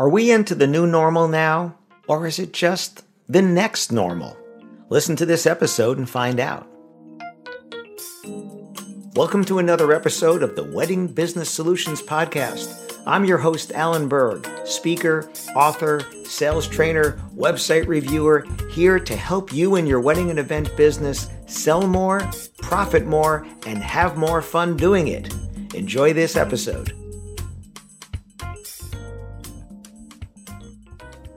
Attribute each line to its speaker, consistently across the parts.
Speaker 1: Are we into the new normal now, or is it just the next normal? Listen to this episode and find out. Welcome to another episode of the Wedding Business Solutions Podcast. I'm your host, Alan Berg, speaker, author, sales trainer, website reviewer, here to help you in your wedding and event business sell more, profit more, and have more fun doing it. Enjoy this episode.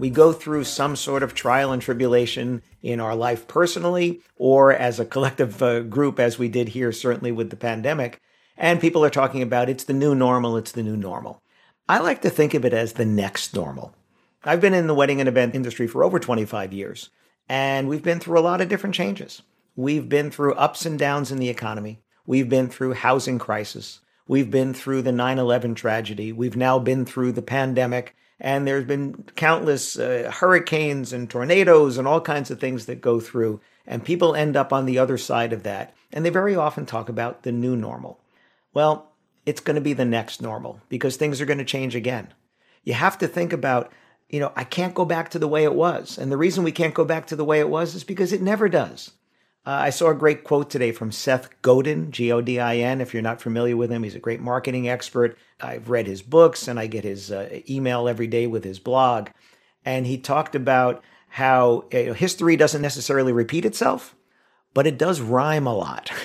Speaker 1: We go through some sort of trial and tribulation in our life personally or as a collective uh, group, as we did here, certainly with the pandemic. And people are talking about it's the new normal, it's the new normal. I like to think of it as the next normal. I've been in the wedding and event industry for over 25 years, and we've been through a lot of different changes. We've been through ups and downs in the economy. We've been through housing crisis. We've been through the 9 11 tragedy. We've now been through the pandemic and there's been countless uh, hurricanes and tornadoes and all kinds of things that go through and people end up on the other side of that and they very often talk about the new normal. Well it's going to be the next normal because things are going to change again. You have to think about you know i can't go back to the way it was and the reason we can't go back to the way it was is because it never does uh, I saw a great quote today from Seth Godin, G O D I N. If you're not familiar with him, he's a great marketing expert. I've read his books and I get his uh, email every day with his blog. And he talked about how you know, history doesn't necessarily repeat itself, but it does rhyme a lot.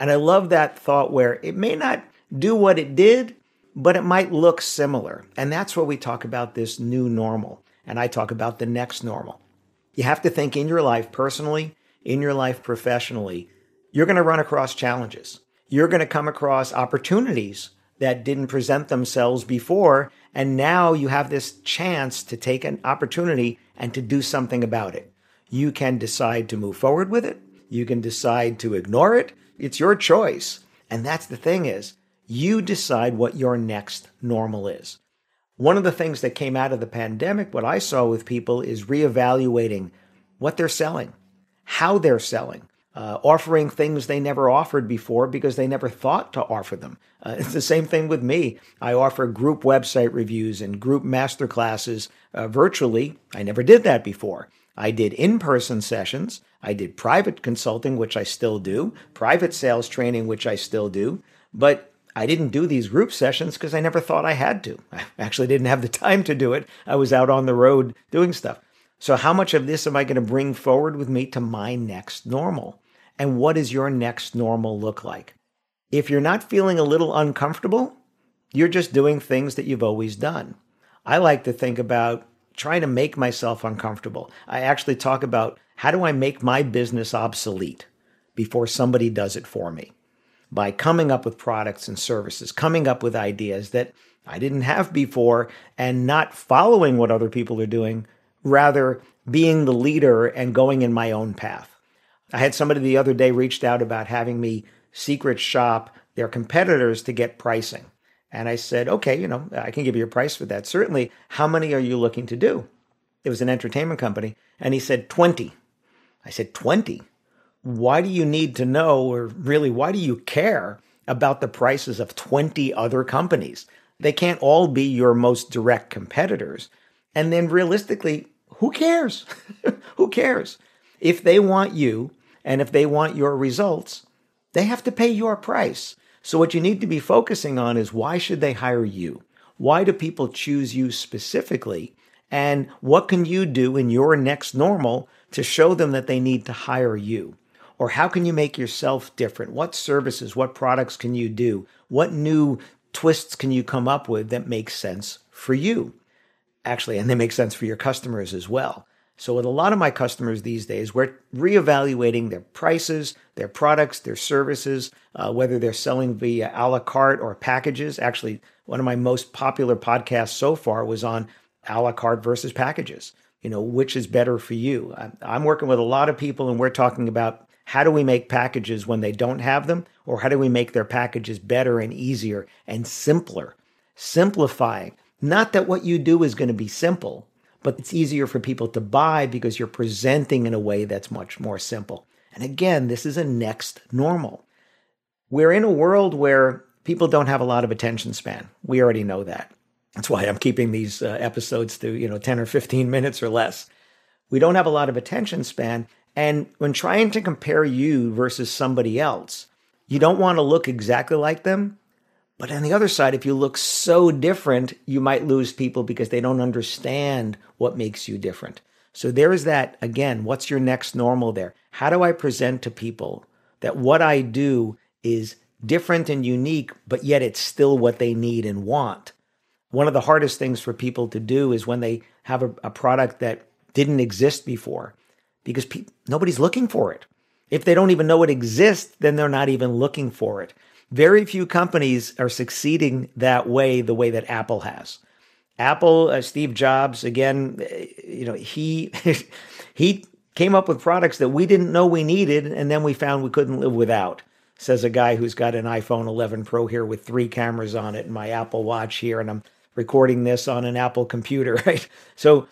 Speaker 1: And I love that thought where it may not do what it did, but it might look similar. And that's where we talk about this new normal. And I talk about the next normal. You have to think in your life personally in your life professionally, you're going to run across challenges. You're going to come across opportunities that didn't present themselves before. And now you have this chance to take an opportunity and to do something about it. You can decide to move forward with it. You can decide to ignore it. It's your choice. And that's the thing is, you decide what your next normal is. One of the things that came out of the pandemic, what I saw with people is reevaluating what they're selling how they're selling, uh, offering things they never offered before because they never thought to offer them. Uh, it's the same thing with me. I offer group website reviews and group master classes uh, virtually. I never did that before. I did in person sessions. I did private consulting, which I still do, private sales training, which I still do. But I didn't do these group sessions because I never thought I had to. I actually didn't have the time to do it. I was out on the road doing stuff. So, how much of this am I going to bring forward with me to my next normal? And what does your next normal look like? If you're not feeling a little uncomfortable, you're just doing things that you've always done. I like to think about trying to make myself uncomfortable. I actually talk about how do I make my business obsolete before somebody does it for me? By coming up with products and services, coming up with ideas that I didn't have before, and not following what other people are doing, rather being the leader and going in my own path. I had somebody the other day reached out about having me secret shop their competitors to get pricing. And I said, okay, you know, I can give you a price for that. Certainly. How many are you looking to do? It was an entertainment company. And he said, 20. I said, 20? Why do you need to know, or really, why do you care about the prices of 20 other companies? They can't all be your most direct competitors. And then realistically, who cares? who cares? If they want you and if they want your results, they have to pay your price. So what you need to be focusing on is why should they hire you? Why do people choose you specifically? And what can you do in your next normal to show them that they need to hire you? Or how can you make yourself different? What services, what products can you do? What new twists can you come up with that make sense for you? Actually, and they make sense for your customers as well. So, with a lot of my customers these days, we're reevaluating their prices, their products, their services, uh, whether they're selling via a la carte or packages. Actually, one of my most popular podcasts so far was on a la carte versus packages. You know, which is better for you? I'm working with a lot of people and we're talking about how do we make packages when they don't have them, or how do we make their packages better and easier and simpler? Simplifying. Not that what you do is going to be simple, but it's easier for people to buy because you're presenting in a way that's much more simple. And again, this is a next normal. We're in a world where people don't have a lot of attention span. We already know that. That's why I'm keeping these uh, episodes to, you know, 10 or 15 minutes or less. We don't have a lot of attention span. And when trying to compare you versus somebody else, you don't want to look exactly like them. But on the other side, if you look so different, you might lose people because they don't understand what makes you different. So there is that again, what's your next normal there? How do I present to people that what I do is different and unique, but yet it's still what they need and want? One of the hardest things for people to do is when they have a, a product that didn't exist before because pe- nobody's looking for it. If they don't even know it exists, then they're not even looking for it. Very few companies are succeeding that way, the way that Apple has. Apple, uh, Steve Jobs, again, uh, you know, he he came up with products that we didn't know we needed, and then we found we couldn't live without. Says a guy who's got an iPhone 11 Pro here with three cameras on it, and my Apple Watch here, and I'm recording this on an Apple computer, right? So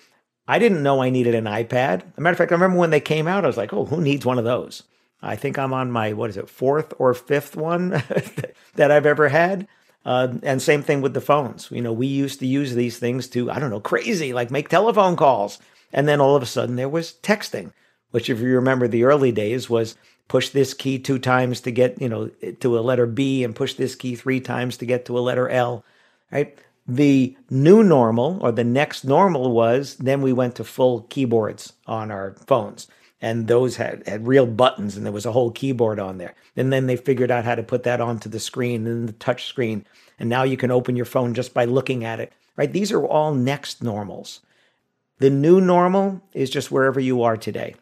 Speaker 1: I didn't know I needed an iPad. As a matter of fact, I remember when they came out, I was like, oh, who needs one of those? I think I'm on my, what is it, fourth or fifth one that I've ever had. Uh, and same thing with the phones. You know, we used to use these things to, I don't know, crazy, like make telephone calls. And then all of a sudden there was texting, which, if you remember the early days, was push this key two times to get, you know, to a letter B and push this key three times to get to a letter L, right? The new normal or the next normal was then we went to full keyboards on our phones. And those had, had real buttons and there was a whole keyboard on there. And then they figured out how to put that onto the screen and the touch screen. And now you can open your phone just by looking at it. Right? These are all next normals. The new normal is just wherever you are today.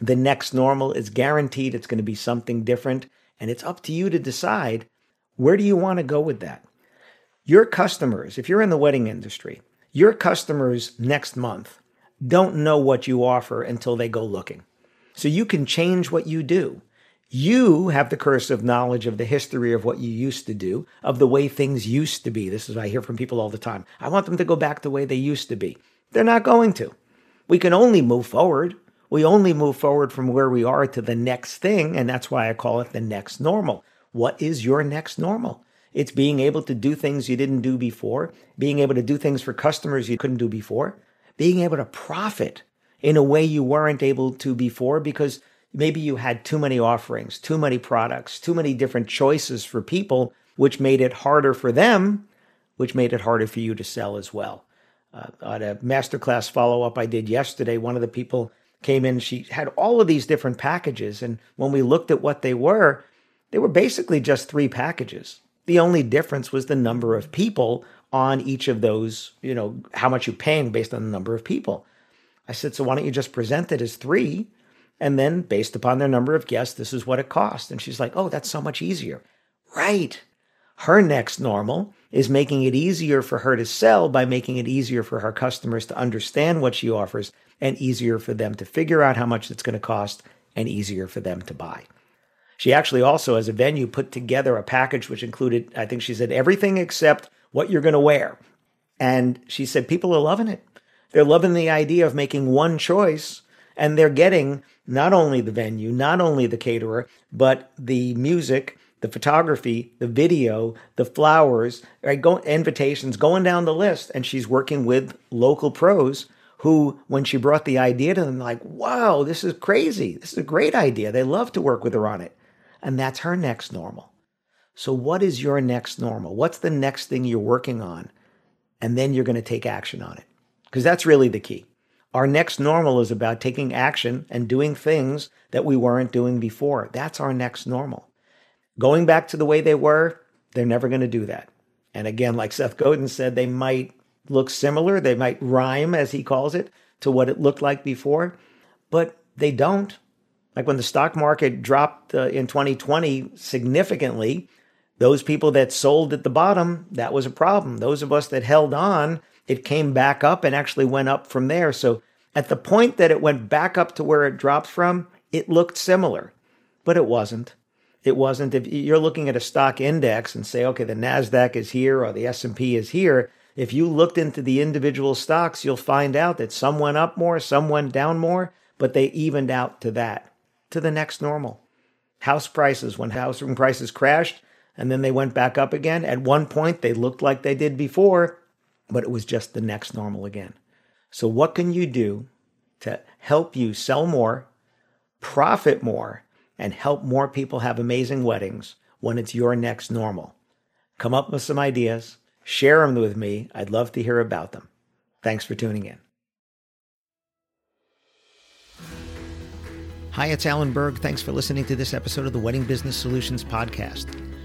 Speaker 1: The next normal is guaranteed it's going to be something different. And it's up to you to decide where do you want to go with that? Your customers, if you're in the wedding industry, your customers next month don't know what you offer until they go looking. So you can change what you do. You have the curse of knowledge of the history of what you used to do, of the way things used to be. This is what I hear from people all the time. I want them to go back the way they used to be. They're not going to. We can only move forward. We only move forward from where we are to the next thing, and that's why I call it the next normal. What is your next normal? It's being able to do things you didn't do before, being able to do things for customers you couldn't do before, being able to profit in a way you weren't able to before because maybe you had too many offerings, too many products, too many different choices for people, which made it harder for them, which made it harder for you to sell as well. Uh, on a masterclass follow up I did yesterday, one of the people came in, she had all of these different packages. And when we looked at what they were, they were basically just three packages. The only difference was the number of people on each of those, you know, how much you're paying based on the number of people. I said, so why don't you just present it as three? And then based upon their number of guests, this is what it costs. And she's like, oh, that's so much easier. Right. Her next normal is making it easier for her to sell by making it easier for her customers to understand what she offers and easier for them to figure out how much it's going to cost and easier for them to buy. She actually also, as a venue, put together a package which included, I think she said, everything except what you're going to wear. And she said, people are loving it. They're loving the idea of making one choice and they're getting not only the venue, not only the caterer, but the music, the photography, the video, the flowers, right? Go, invitations, going down the list. And she's working with local pros who, when she brought the idea to them, like, wow, this is crazy. This is a great idea. They love to work with her on it and that's her next normal. So, what is your next normal? What's the next thing you're working on? And then you're going to take action on it. because that's really the key. Our next normal is about taking action and doing things that we weren't doing before. That's our next normal. Going back to the way they were, they're never going to do that. And again, like Seth Godin said, they might look similar, they might rhyme, as he calls it, to what it looked like before, but they don't. Like when the stock market dropped uh, in 2020 significantly, those people that sold at the bottom, that was a problem. Those of us that held on, it came back up and actually went up from there. So at the point that it went back up to where it dropped from, it looked similar, but it wasn't. It wasn't. If you're looking at a stock index and say, okay, the Nasdaq is here or the S&P is here, if you looked into the individual stocks, you'll find out that some went up more, some went down more, but they evened out to that, to the next normal. House prices, when housing prices crashed and then they went back up again, at one point they looked like they did before, but it was just the next normal again. So, what can you do to help you sell more, profit more, and help more people have amazing weddings when it's your next normal? Come up with some ideas, share them with me. I'd love to hear about them. Thanks for tuning in. Hi, it's Alan Berg. Thanks for listening to this episode of the Wedding Business Solutions Podcast.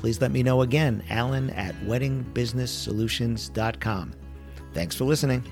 Speaker 1: please let me know again, alan at weddingbusinesssolutions.com. Thanks for listening.